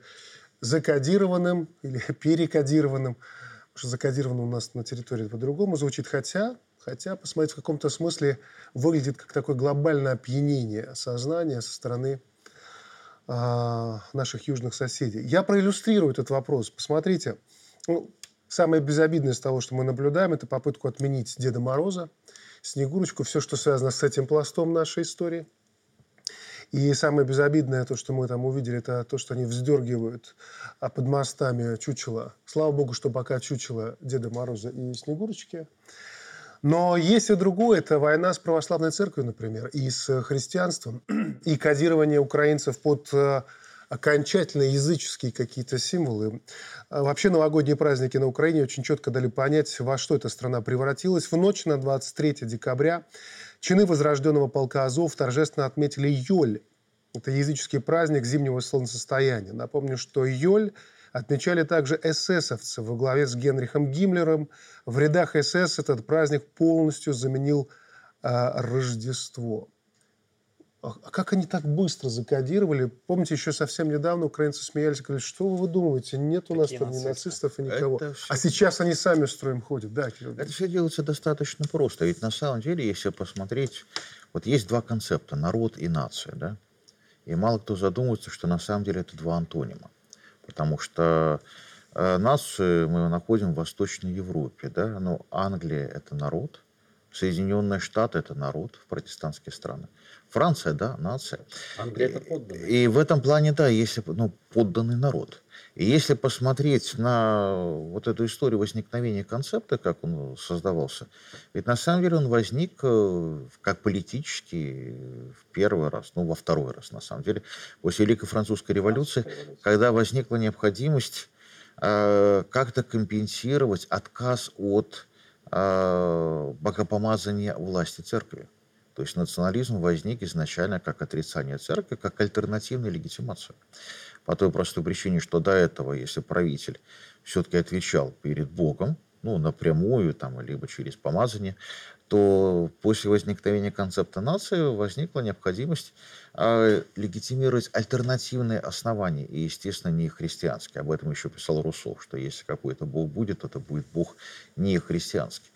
Speaker 1: закодированным или перекодированным, потому что закодировано у нас на территории по-другому звучит, хотя, хотя, посмотреть, в каком-то смысле выглядит как такое глобальное опьянение сознания со стороны наших южных соседей. Я проиллюстрирую этот вопрос. Посмотрите, ну, самое безобидное из того, что мы наблюдаем, это попытку отменить Деда Мороза, Снегурочку, все, что связано с этим пластом нашей истории. И самое безобидное, то, что мы там увидели, это то, что они вздергивают а под мостами чучело. Слава богу, что пока чучело Деда Мороза и Снегурочки – но есть и другое. Это война с православной церковью, например, и с христианством, и кодирование украинцев под э, окончательно языческие какие-то символы. А вообще новогодние праздники на Украине очень четко дали понять, во что эта страна превратилась. В ночь на 23 декабря чины возрожденного полка Азов торжественно отметили Йоль. Это языческий праздник зимнего солнцестояния. Напомню, что Йоль Отмечали также эсэсовцы во главе с Генрихом Гиммлером. В рядах СС этот праздник полностью заменил а, Рождество. А, а как они так быстро закодировали? Помните, еще совсем недавно украинцы смеялись, говорили, что вы думаете, нет у нас там ни нацистов и никого. Все... А сейчас они сами строим ходят. Да,
Speaker 3: Кирилл? Это все делается достаточно просто. Ведь на самом деле, если посмотреть, вот есть два концепта – народ и нация. Да? И мало кто задумывается, что на самом деле это два антонима потому что э, нас мы находим в Восточной Европе, да, но Англия – это народ, Соединенные Штаты – это народ протестантские страны. Франция, да, нация.
Speaker 2: Англия – это подданный.
Speaker 3: И в этом плане, да, если, ну, подданный народ. И если посмотреть на вот эту историю возникновения концепта, как он создавался, ведь на самом деле он возник э, как политический в первый раз, ну, во второй раз, на самом деле, после Великой Французской революции, когда возникла необходимость э, как-то компенсировать отказ от э, богопомазания власти церкви. То есть национализм возник изначально как отрицание церкви, как альтернативная легитимация. По той простой причине, что до этого, если правитель все-таки отвечал перед Богом, ну, напрямую, там, либо через помазание, то после возникновения концепта нации возникла необходимость э, легитимировать альтернативные основания, и, естественно, не христианские. Об этом еще писал Руссо, что если какой-то Бог будет, это будет Бог не христианский.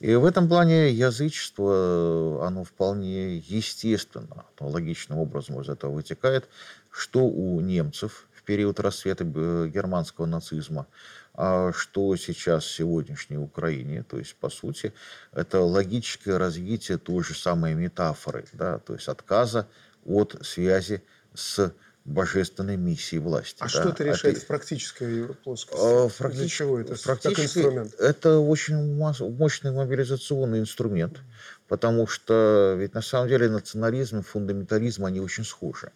Speaker 3: И в этом плане язычество, оно вполне естественно, логичным образом из этого вытекает, что у немцев в период расцвета э, германского нацизма, а что сейчас в сегодняшней Украине. То есть, по сути, это логическое развитие той же самой метафоры, да, то есть отказа от связи с божественной миссией власти.
Speaker 1: А
Speaker 3: да.
Speaker 1: что это решает это... в практической плоскости?
Speaker 3: А, практи... Для чего это? Как инструмент? Это очень мощный мобилизационный инструмент, потому что ведь на самом деле национализм и фундаментализм, они очень схожи.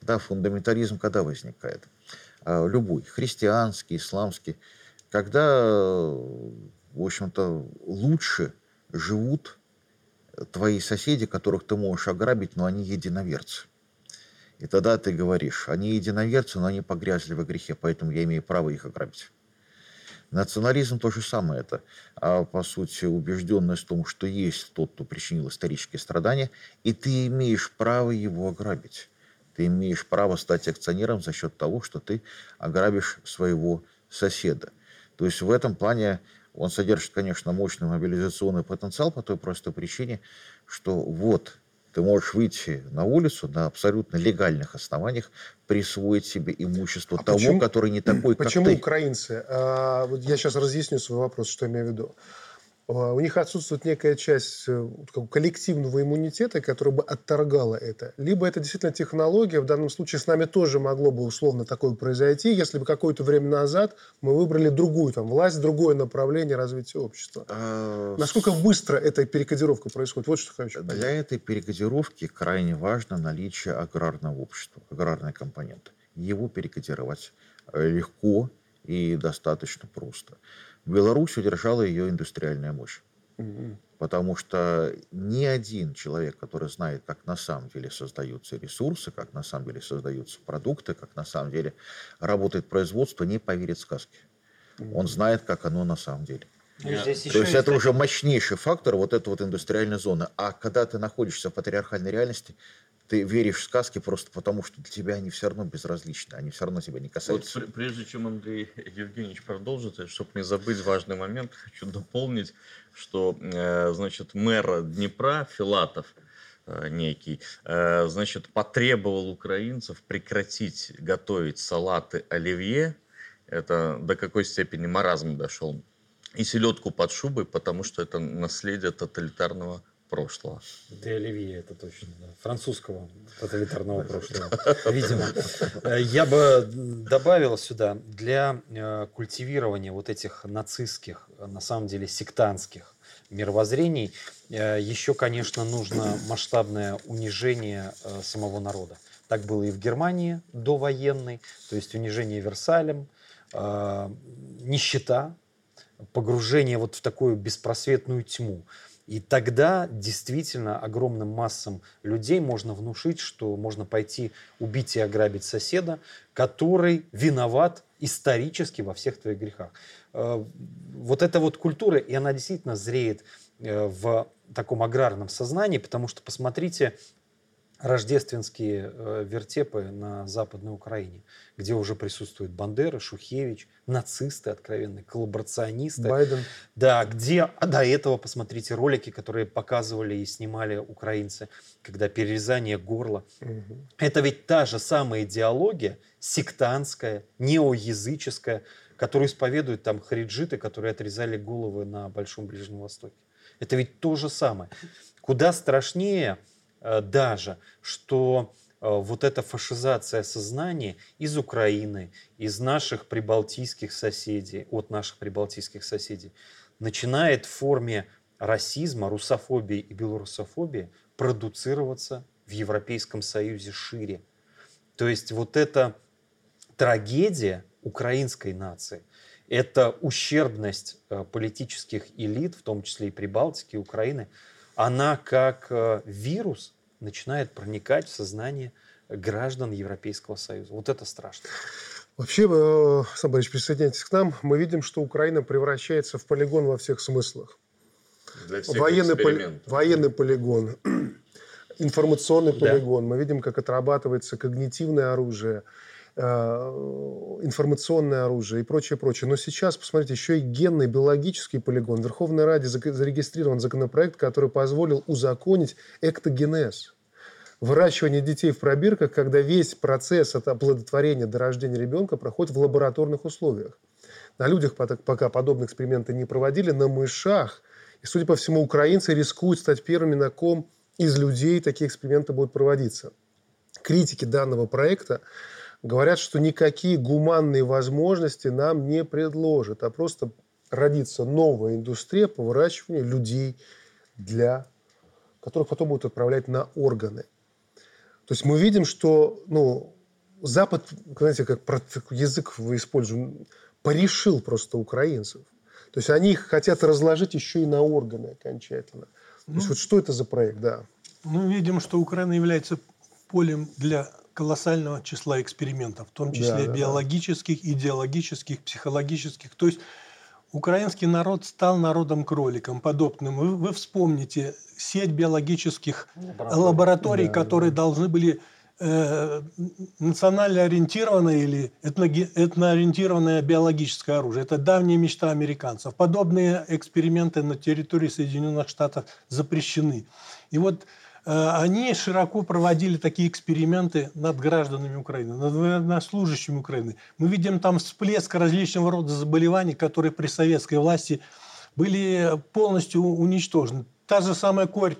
Speaker 3: Да, фундаментализм когда возникает? А, любой, христианский, исламский, когда, в общем-то, лучше живут твои соседи, которых ты можешь ограбить, но они единоверцы. И тогда ты говоришь, они единоверцы, но они погрязли во грехе, поэтому я имею право их ограбить. Национализм то же самое это, а по сути убежденность в том, что есть тот, кто причинил исторические страдания, и ты имеешь право его ограбить. Ты имеешь право стать акционером за счет того, что ты ограбишь своего соседа. То есть в этом плане он содержит, конечно, мощный мобилизационный потенциал по той простой причине, что вот ты можешь выйти на улицу на абсолютно легальных основаниях, присвоить себе имущество а того, почему, который не такой,
Speaker 1: как почему ты. Почему украинцы? А, вот я сейчас разъясню свой вопрос, что я имею в виду. А, у них отсутствует некая часть э, коллективного иммунитета, которая бы отторгала это. Либо это действительно технология, в данном случае с нами тоже могло бы условно такое произойти, если бы какое-то время назад мы выбрали другую там, власть, другое направление развития общества. А... Насколько быстро эта перекодировка происходит? Вот что хочу
Speaker 3: понять. Для этой перекодировки крайне важно наличие аграрного общества, аграрной компоненты. Его перекодировать э, легко и достаточно просто. Беларусь удержала ее индустриальная мощь. Потому что ни один человек, который знает, как на самом деле создаются ресурсы, как на самом деле создаются продукты, как на самом деле работает производство, не поверит сказке. Он знает, как оно на самом деле. Ну, То есть это кстати... уже мощнейший фактор, вот эта вот индустриальная зона. А когда ты находишься в патриархальной реальности, ты веришь в сказки просто потому, что для тебя они все равно безразличны, они все равно тебя не касаются.
Speaker 4: Вот прежде чем Андрей Евгеньевич продолжит, чтобы не забыть важный момент, хочу дополнить, что, э, значит, мэр Днепра Филатов, э, некий, э, значит, потребовал украинцев прекратить готовить салаты оливье, это до какой степени маразм дошел, и селедку под шубой, потому что это наследие тоталитарного прошлого.
Speaker 2: Де Оливье, это точно, да. Французского тоталитарного прошлого, видимо. Э, я бы добавил сюда, для э, культивирования вот этих нацистских, на самом деле сектантских мировоззрений, э, еще, конечно, нужно масштабное унижение самого народа. Так было и в Германии довоенной, то есть унижение Версалем, нищета, погружение вот в такую беспросветную тьму. И тогда действительно огромным массам людей можно внушить, что можно пойти убить и ограбить соседа, который виноват исторически во всех твоих грехах. Э, вот эта вот культура, и она действительно зреет э, в таком аграрном сознании, потому что посмотрите рождественские э, вертепы на Западной Украине, где уже присутствуют Бандера, Шухевич, нацисты откровенные, коллаборационисты.
Speaker 1: Байден.
Speaker 2: Да, где а до этого, посмотрите, ролики, которые показывали и снимали украинцы, когда перерезание горла. Угу. Это ведь та же самая идеология, сектантская, неоязыческая, которую исповедуют там хариджиты, которые отрезали головы на Большом Ближнем Востоке. Это ведь то же самое. Куда страшнее даже, что э, вот эта фашизация сознания из Украины, из наших прибалтийских соседей, от наших прибалтийских соседей, начинает в форме расизма, русофобии и белорусофобии продуцироваться в Европейском Союзе шире. То есть вот эта трагедия украинской нации, это ущербность э, политических элит, в том числе и Прибалтики, Украины – она как э, вирус начинает проникать в сознание граждан Европейского Союза. Вот это страшно.
Speaker 1: Вообще, э, Сам Борисович, присоединяйтесь к нам. Мы видим, что Украина превращается в полигон во всех смыслах.
Speaker 4: Для всех военный, поли,
Speaker 1: военный полигон, информационный да. полигон. Мы видим, как отрабатывается когнитивное оружие – информационное оружие и прочее, прочее. Но сейчас, посмотрите, еще и генный биологический полигон. В Верховной Раде зарегистрирован законопроект, который позволил узаконить эктогенез. Выращивание детей в пробирках, когда весь процесс от оплодотворения до рождения ребенка проходит в лабораторных условиях. На людях пока подобные эксперименты не проводили, на мышах. И, судя по всему, украинцы рискуют стать первыми, на ком из людей такие эксперименты будут проводиться. Критики данного проекта говорят, что никакие гуманные возможности нам не предложат, а просто родится новая индустрия по выращиванию людей, для которых потом будут отправлять на органы. То есть мы видим, что ну, Запад, знаете, как язык вы используем, порешил просто украинцев. То есть они их хотят разложить еще и на органы окончательно. Ну, То есть ну. вот что это за проект, да?
Speaker 5: Мы видим, что Украина является полем для колоссального числа экспериментов, в том числе да, да, биологических, идеологических, психологических. То есть украинский народ стал народом-кроликом, подобным. Вы, вы вспомните сеть биологических лабораторий, лабораторий да, которые да. должны были э, национально ориентированное или этноориентированное биологическое оружие. Это давняя мечта американцев. Подобные эксперименты на территории Соединенных Штатов запрещены. И вот они широко проводили такие эксперименты над гражданами Украины, над военнослужащими Украины. Мы видим там всплеск различного рода заболеваний, которые при советской власти были полностью уничтожены. Та же самая корь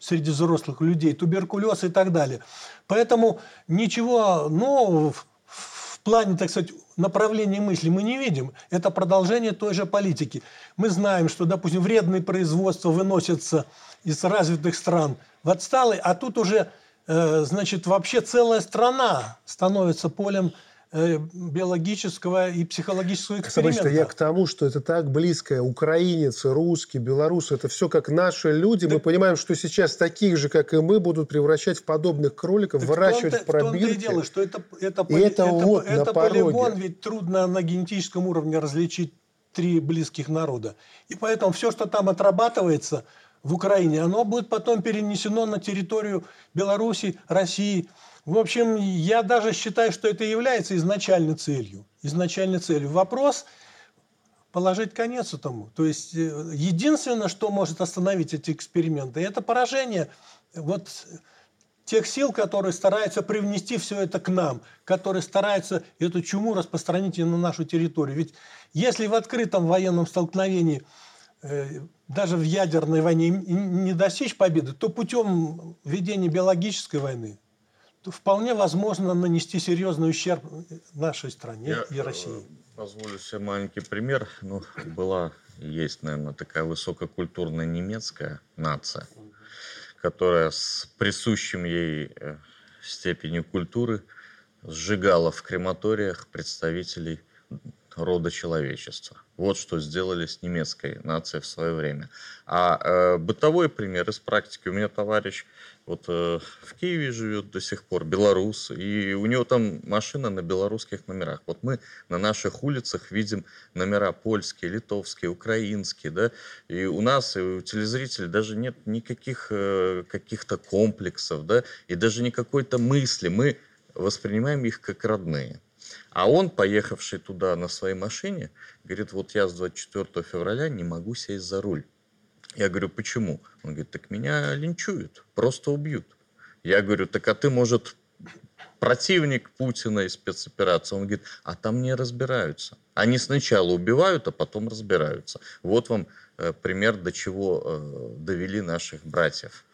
Speaker 5: среди взрослых людей, туберкулез и так далее. Поэтому ничего нового в плане, так сказать, направления мысли мы не видим. Это продолжение той же политики. Мы знаем, что, допустим, вредные производства выносятся из развитых стран в отсталые, а тут уже, э, значит, вообще целая страна становится полем Э, биологического и психологического эксперимента.
Speaker 1: Смотрите, я к тому, что это так близко. Украинец, русский, белорус, это все как наши люди. Так... Мы понимаем, что сейчас таких же, как и мы, будут превращать в подобных кроликов, так выращивать в, в пробирке. В дело,
Speaker 5: что это, это,
Speaker 1: и это, это, вот это,
Speaker 5: это полигон, ведь трудно на генетическом уровне различить три близких народа. И поэтому все, что там отрабатывается в Украине, оно будет потом перенесено на территорию Беларуси, России, в общем, я даже считаю, что это является изначальной целью. Изначальной целью. Вопрос положить конец этому. То есть э, единственное, что может остановить эти эксперименты, это поражение вот тех сил, которые стараются привнести все это к нам, которые стараются эту чуму распространить на нашу территорию. Ведь если в открытом военном столкновении даже в ядерной войне не достичь победы, то путем ведения биологической войны вполне возможно нанести серьезный ущерб нашей стране Я и России. Э,
Speaker 4: позволю себе маленький пример. Ну, была, есть, наверное, такая высококультурная немецкая нация, которая с присущим ей э, степенью культуры сжигала в крематориях представителей рода человечества. Вот что сделали с немецкой нацией в свое время. А э, бытовой пример из практики. У меня товарищ вот э, в Киеве живет до сих пор, белорус, и у него там машина на белорусских номерах. Вот мы на наших улицах видим номера польские, литовские, украинские, да, и у нас, и у телезрителей даже нет никаких э, каких-то комплексов, да, и даже никакой-то мысли. Мы воспринимаем их как родные. А он, поехавший туда на своей машине, говорит, вот я с 24 февраля не могу сесть за руль. Я говорю, почему? Он говорит, так меня линчуют, просто убьют. Я говорю, так а ты, может, противник Путина и спецоперации? Он говорит, а там не разбираются. Они сначала убивают, а потом разбираются. Вот вам э, пример, до чего э, довели наших братьев.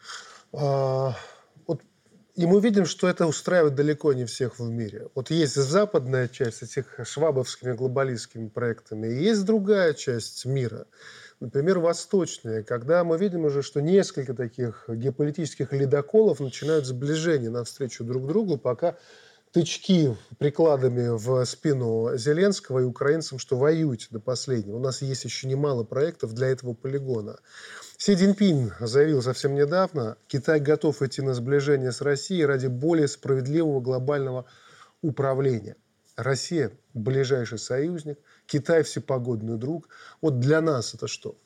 Speaker 1: И мы видим, что это устраивает далеко не всех в мире. Вот есть западная часть этих швабовскими глобалистскими проектами, и есть другая часть мира – например, восточные, когда мы видим уже, что несколько таких геополитических ледоколов начинают сближение навстречу друг другу, пока тычки прикладами в спину Зеленского и украинцам, что воюйте до последнего. У нас есть еще немало проектов для этого полигона. Си Цзиньпин заявил совсем недавно, Китай готов идти на сближение с Россией ради более справедливого глобального управления. Россия – ближайший союзник, Китай – всепогодный друг. Вот для нас это что?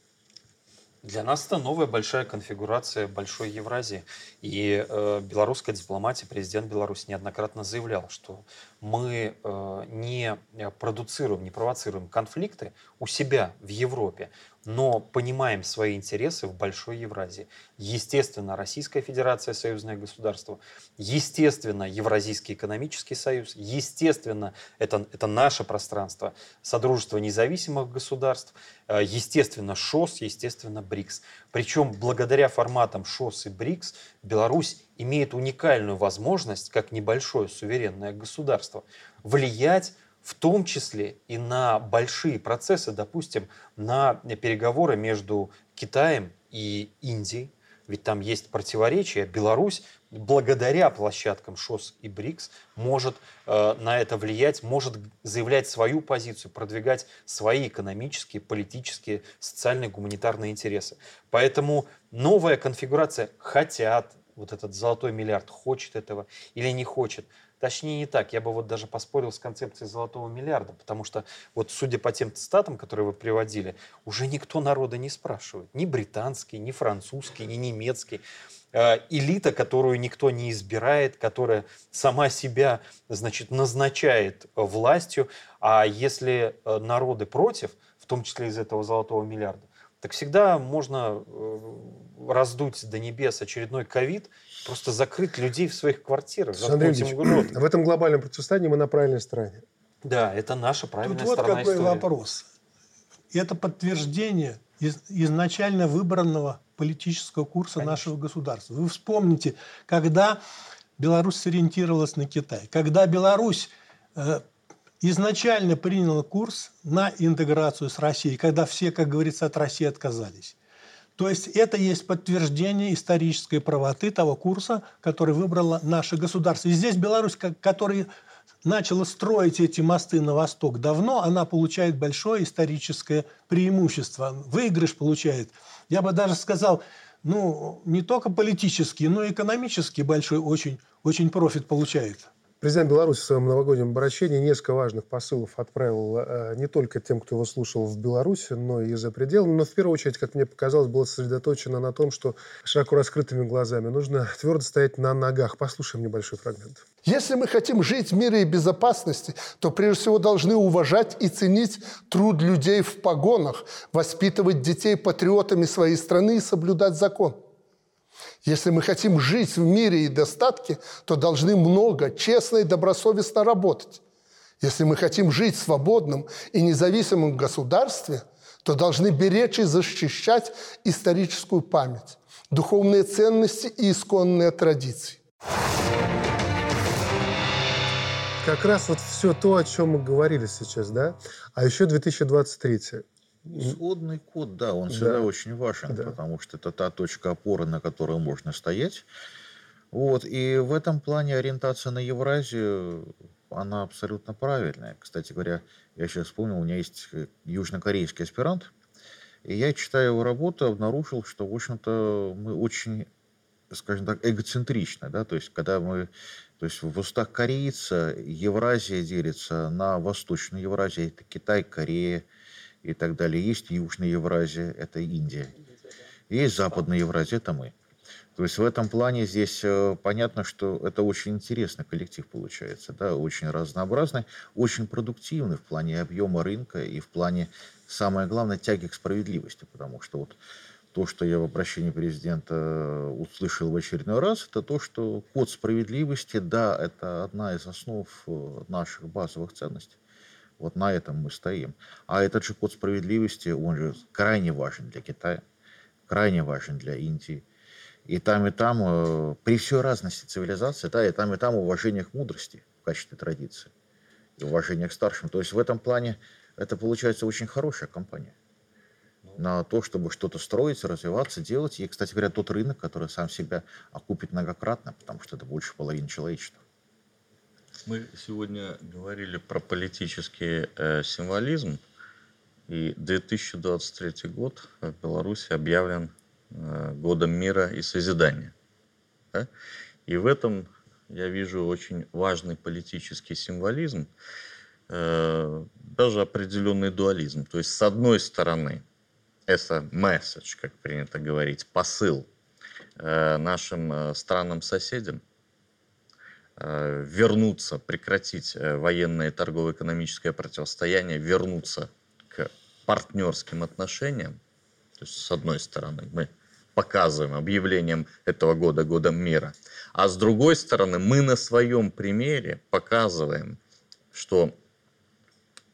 Speaker 2: Для нас это новая большая конфигурация большой Евразии. И э, белорусская дипломатия, президент Беларуси неоднократно заявлял, что мы э, не продуцируем, не провоцируем конфликты у себя в Европе, но понимаем свои интересы в Большой Евразии. Естественно, Российская Федерация, союзное государство, естественно, Евразийский экономический союз, естественно, это, это наше пространство, Содружество независимых государств, э, естественно, ШОС, естественно, БРИКС. Причем благодаря форматам ШОС и БРИКС Беларусь имеет уникальную возможность, как небольшое суверенное государство, влиять в том числе и на большие процессы, допустим, на переговоры между Китаем и Индией, ведь там есть противоречия. Беларусь благодаря площадкам ШОС и БРИКС может э, на это влиять, может заявлять свою позицию, продвигать свои экономические, политические, социальные, гуманитарные интересы. Поэтому новая конфигурация хотят, вот этот золотой миллиард хочет этого или не хочет, Точнее, не так. Я бы вот даже поспорил с концепцией золотого миллиарда, потому что вот судя по тем цитатам, которые вы приводили, уже никто народа не спрашивает. Ни британский, ни французский, ни немецкий. Э, элита, которую никто не избирает, которая сама себя, значит, назначает властью. А если э, народы против, в том числе из этого золотого миллиарда, так всегда можно э, раздуть до небес очередной ковид, просто закрыть людей в своих квартирах.
Speaker 1: Андрей Ильич, в этом глобальном противостоянии мы на правильной стороне.
Speaker 2: Да, это наша правильная
Speaker 5: Тут
Speaker 2: сторона
Speaker 5: вот какой
Speaker 2: истории.
Speaker 5: вопрос. Это подтверждение из, изначально выбранного политического курса Конечно. нашего государства. Вы вспомните, когда Беларусь сориентировалась на Китай, когда Беларусь э, изначально принял курс на интеграцию с Россией, когда все, как говорится, от России отказались. То есть это есть подтверждение исторической правоты того курса, который выбрало наше государство. И здесь Беларусь, который начала строить эти мосты на восток давно, она получает большое историческое преимущество. Выигрыш получает. Я бы даже сказал, ну, не только политический, но и экономический большой очень, очень профит получает.
Speaker 1: Президент Беларуси в своем новогоднем обращении несколько важных посылов отправил э, не только тем, кто его слушал в Беларуси, но и за пределами. Но в первую очередь, как мне показалось, было сосредоточено на том, что широко раскрытыми глазами нужно твердо стоять на ногах. Послушаем небольшой фрагмент.
Speaker 6: Если мы хотим жить в мире и безопасности, то прежде всего должны уважать и ценить труд людей в погонах, воспитывать детей патриотами своей страны и соблюдать закон – если мы хотим жить в мире и достатке, то должны много, честно и добросовестно работать. Если мы хотим жить в свободном и независимом государстве, то должны беречь и защищать историческую память, духовные ценности и исконные традиции.
Speaker 1: Как раз вот все то, о чем мы говорили сейчас, да? А еще 2023.
Speaker 3: Исходный код, да, он всегда да. очень важен, да. потому что это та точка опоры, на которой можно стоять. Вот, и в этом плане ориентация на Евразию, она абсолютно правильная. Кстати говоря, я сейчас вспомнил, у меня есть э, южнокорейский аспирант, и я, читая его работу, обнаружил, что, в общем-то, мы очень, скажем так, эгоцентричны, да, то есть, когда мы, то есть, в устах корейца Евразия делится на Восточную Евразию, это Китай, Корея, и так далее. Есть Южная Евразия, это Индия. Есть Западная Евразия, это мы. То есть в этом плане здесь э, понятно, что это очень интересный коллектив получается, да, очень разнообразный, очень продуктивный в плане объема рынка и в плане, самое главное, тяги к справедливости, потому что вот то, что я в обращении президента э, услышал в очередной раз, это то, что код справедливости, да, это одна из основ э, наших базовых ценностей. Вот на этом мы стоим. А этот же код справедливости, он же крайне важен для Китая, крайне важен для Индии. И там, и там, э, при всей разности цивилизации, да, и там, и там уважение к мудрости в качестве традиции. И уважение к старшим. То есть в этом плане это получается очень хорошая компания на то, чтобы что-то строить, развиваться, делать. И, кстати говоря, тот рынок, который сам себя окупит многократно, потому что это больше половины человечества.
Speaker 4: Мы сегодня говорили про политический э, символизм, и 2023 год в Беларуси объявлен э, годом мира и созидания. Да? И в этом я вижу очень важный политический символизм, э, даже определенный дуализм. То есть, с одной стороны, это месседж, как принято говорить, посыл э, нашим э, странам-соседям, вернуться, прекратить э, военное торгово-экономическое противостояние, вернуться к партнерским отношениям. То есть, с одной стороны, мы показываем объявлением этого года годом мира, а с другой стороны, мы на своем примере показываем, что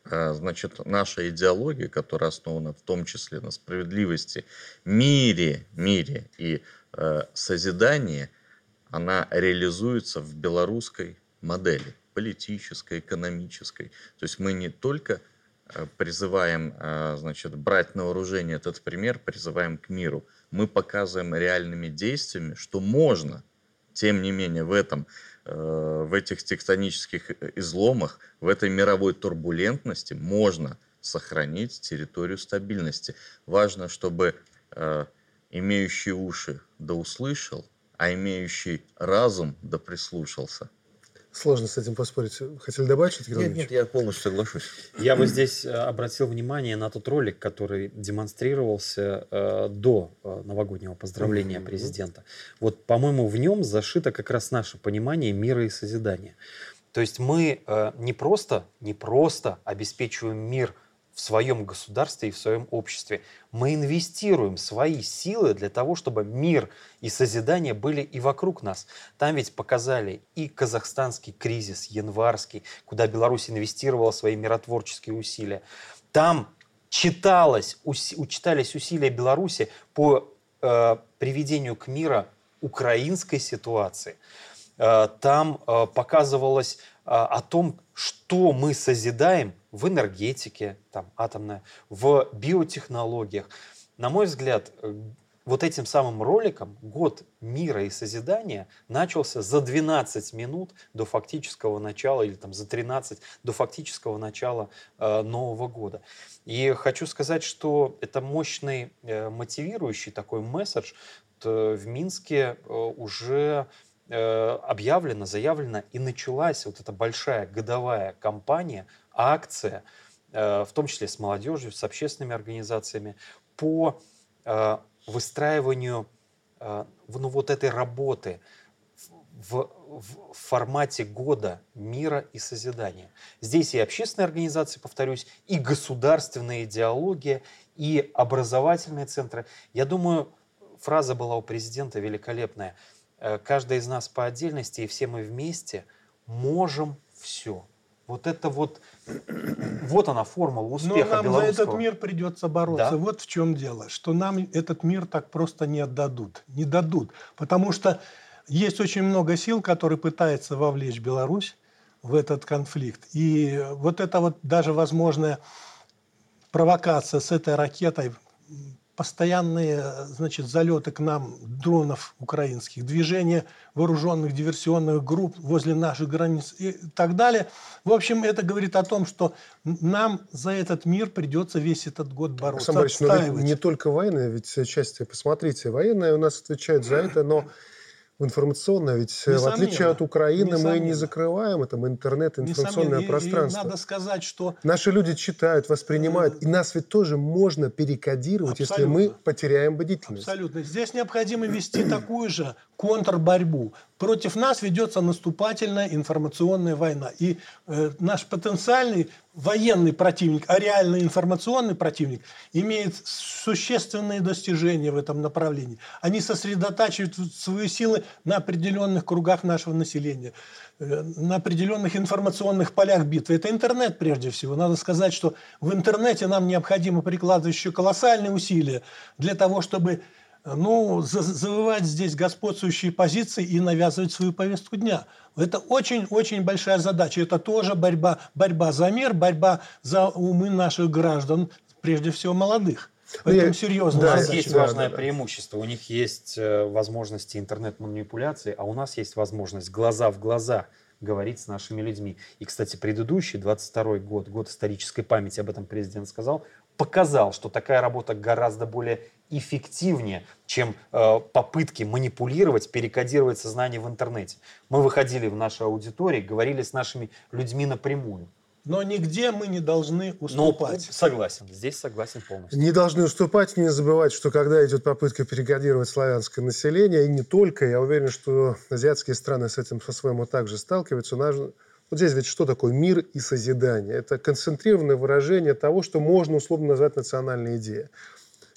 Speaker 4: э, значит, наша идеология, которая основана в том числе на справедливости, мире, мире и э, созидании – она реализуется в белорусской модели, политической, экономической. То есть мы не только э, призываем э, значит, брать на вооружение этот пример, призываем к миру. Мы показываем реальными действиями, что можно, тем не менее, в этом э, в этих тектонических изломах, в этой мировой турбулентности можно сохранить территорию стабильности. Важно, чтобы имеющий уши да услышал, а имеющий разум да прислушался.
Speaker 1: Сложно с этим поспорить. Хотели добавить что-то,
Speaker 3: Нет, нет, я полностью соглашусь.
Speaker 2: Я бы здесь э, обратил внимание на тот ролик, который демонстрировался э, до э, новогоднего поздравления президента. Вот, по-моему, в нем зашито как раз наше понимание мира и созидания. То есть мы э, не просто, не просто обеспечиваем мир в своем государстве и в своем обществе. Мы инвестируем свои силы для того, чтобы мир и созидание были и вокруг нас. Там ведь показали и казахстанский кризис, январский, куда Беларусь инвестировала свои миротворческие усилия. Там читалось, учитались усилия Беларуси по э, приведению к миру украинской ситуации. Э, там э, показывалось э, о том, что мы созидаем в энергетике, там, атомная, в биотехнологиях. На мой взгляд, э, вот этим самым роликом год мира и созидания начался за 12 минут до фактического начала, или там за 13 до фактического начала э, Нового года. И хочу сказать, что это мощный э, мотивирующий такой месседж. В Минске э, уже объявлено, заявлено и началась вот эта большая годовая кампания, акция, э, в том числе с молодежью, с общественными организациями, по э, выстраиванию э, ну, вот этой работы в, в формате года мира и созидания. Здесь и общественные организации, повторюсь, и государственная идеология, и образовательные центры. Я думаю, фраза была у президента великолепная. Э, Каждый из нас по отдельности, и все мы вместе можем все. Вот это вот, вот она формула
Speaker 5: Но
Speaker 2: успеха
Speaker 5: нам за
Speaker 2: белорусского.
Speaker 5: этот мир придется бороться.
Speaker 2: Да.
Speaker 5: Вот в чем дело, что нам этот мир так просто не отдадут. Не дадут. Потому что есть очень много сил, которые пытаются вовлечь Беларусь в этот конфликт. И вот это вот даже возможная провокация с этой ракетой, постоянные значит, залеты к нам дронов украинских, движение вооруженных диверсионных групп возле наших границ и так далее. В общем, это говорит о том, что нам за этот мир придется весь этот год бороться,
Speaker 1: Александр Борисович, ну ведь не только военные, ведь части, посмотрите, военные у нас отвечают за это, но информационно, ведь э, в отличие
Speaker 5: Несомненно.
Speaker 1: от Украины мы не
Speaker 5: Несомненно.
Speaker 1: закрываем это, мы интернет, информационное
Speaker 5: Несомненно. И- и
Speaker 1: пространство.
Speaker 5: надо сказать, что
Speaker 1: Наши люди читают, воспринимают, и нас ведь тоже можно перекодировать, если мы
Speaker 5: Абсолютно.
Speaker 1: потеряем бдительность.
Speaker 5: Абсолютно. Здесь необходимо вести такую же контрборьбу. Против нас ведется наступательная информационная война. И э, наш потенциальный военный противник, а реальный информационный противник, имеет существенные достижения в этом направлении. Они сосредотачивают свои силы на определенных кругах нашего населения, э, на определенных информационных полях битвы. Это интернет прежде всего. Надо сказать, что в интернете нам необходимо прикладывать еще колоссальные усилия для того, чтобы ну, за- завоевать здесь господствующие позиции и навязывать свою повестку дня. Это очень-очень большая задача. Это тоже борьба, борьба за мир, борьба за умы наших граждан, прежде всего молодых.
Speaker 1: Ну,
Speaker 5: Поэтому
Speaker 1: я-
Speaker 5: серьезная
Speaker 1: да,
Speaker 2: У нас есть
Speaker 1: да,
Speaker 2: важное
Speaker 1: да,
Speaker 2: преимущество. У них есть э, возможности интернет-манипуляции, а у нас есть возможность глаза в глаза говорить с нашими людьми. И, кстати, предыдущий, 22 год, год исторической памяти, об этом президент сказал, показал, что такая работа гораздо более эффективнее, чем э, попытки манипулировать, перекодировать сознание в интернете. Мы выходили в наши аудитории, говорили с нашими людьми напрямую.
Speaker 5: Но нигде мы не должны
Speaker 2: Но
Speaker 5: уступать.
Speaker 2: согласен, здесь согласен полностью.
Speaker 1: Не должны уступать, не забывать, что когда идет попытка перекодировать славянское население, и не только, я уверен, что азиатские страны с этим по-своему также сталкиваются. Наш- Вот здесь ведь что такое мир и созидание? Это концентрированное выражение того, что можно условно назвать национальной идеей.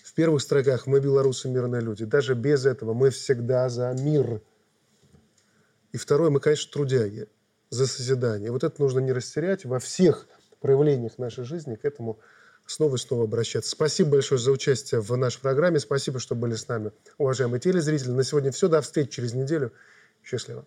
Speaker 1: В первых строках мы, белорусы, мирные люди. Даже без этого мы всегда за мир. И второе, мы, конечно, трудяги за созидание. Вот это нужно не растерять во всех проявлениях нашей жизни к этому снова и снова обращаться. Спасибо большое за участие в нашей программе. Спасибо, что были с нами, уважаемые телезрители. На сегодня все. До встречи через неделю. Счастливо.